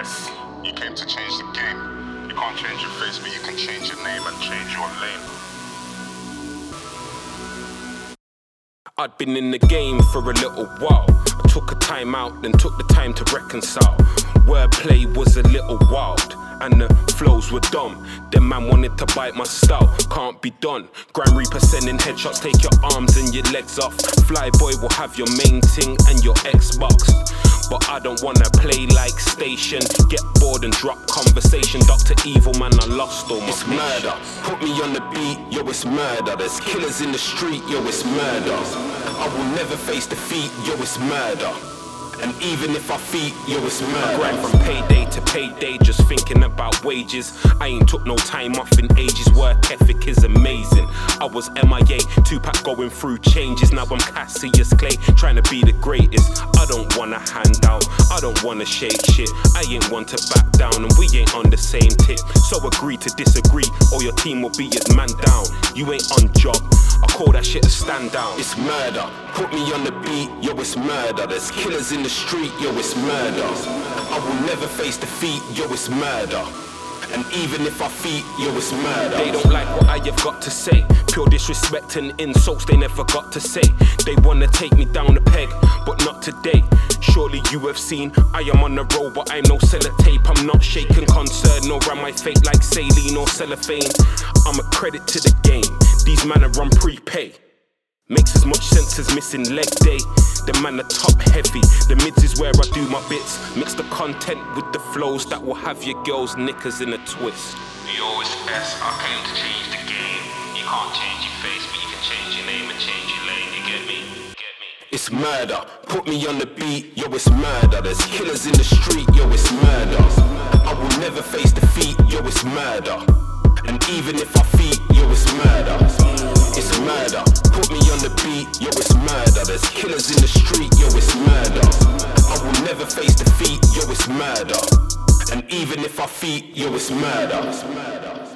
S. You came to change the game. You can't change your face, but you can change your name and change your lane. I'd been in the game for a little while. I took a time out, then took the time to reconcile. Wordplay was a little wild, and the flows were dumb. Them man wanted to bite my style, can't be done. Grand Reaper sending headshots, take your arms and your legs off. Flyboy will have your main ting and your Xbox. But I don't wanna play like station. Get bored and drop conversation. Dr. Evil man, I lost all my It's murder. Put me on the beat, yo, it's murder. There's killers in the street, yo, it's murder. I will never face defeat, yo, it's murder. And even if I feet, yo, it's murder. Grind from payday to payday, just thinking about wages. I ain't took no time off in ages. Work ethic is amazing. I was MIA, Tupac going through changes. Now I'm Cassius Clay, trying to be the greatest. I don't wanna hand out, I don't wanna shake shit. I ain't want to back down, and we ain't on the same tip. So agree to disagree, or your team will be as man down. You ain't on job, I call that shit a stand down. It's murder. Put me on the beat, yo, it's murder. There's killers in the street, yo, it's murder. I will never face defeat, yo, it's murder. And even if I feet, yo, it's murder. They don't like what I have got to say. Pure disrespect and insults they never got to say. They wanna take me down a peg, but not today. Surely you have seen I am on the road, but I'm no sellotape. I'm not shaking concern, nor am I fake like saline or cellophane. I'm a credit to the game. These men are on prepay. Makes as much sense as missing leg day. The man are top heavy. The mids is where I do my bits. Mix the content with the flows that will have your girls knickers in a twist. Yo, it's S. I came to change the game. You can't change your face, but you can change your name and change your lane. You get me? Get me? It's murder. Put me on the beat, yo, it's murder. There's killers in the street, yo, it's murder. I will never face defeat, yo, it's murder. And even if I feet, yo, it's murder. It's murder. Put me on the beat, yo, it's murder. There's killers in the street, yo, it's murder. I will never face defeat, yo, it's murder. And even if I feet, yo, it's murder. It's murder.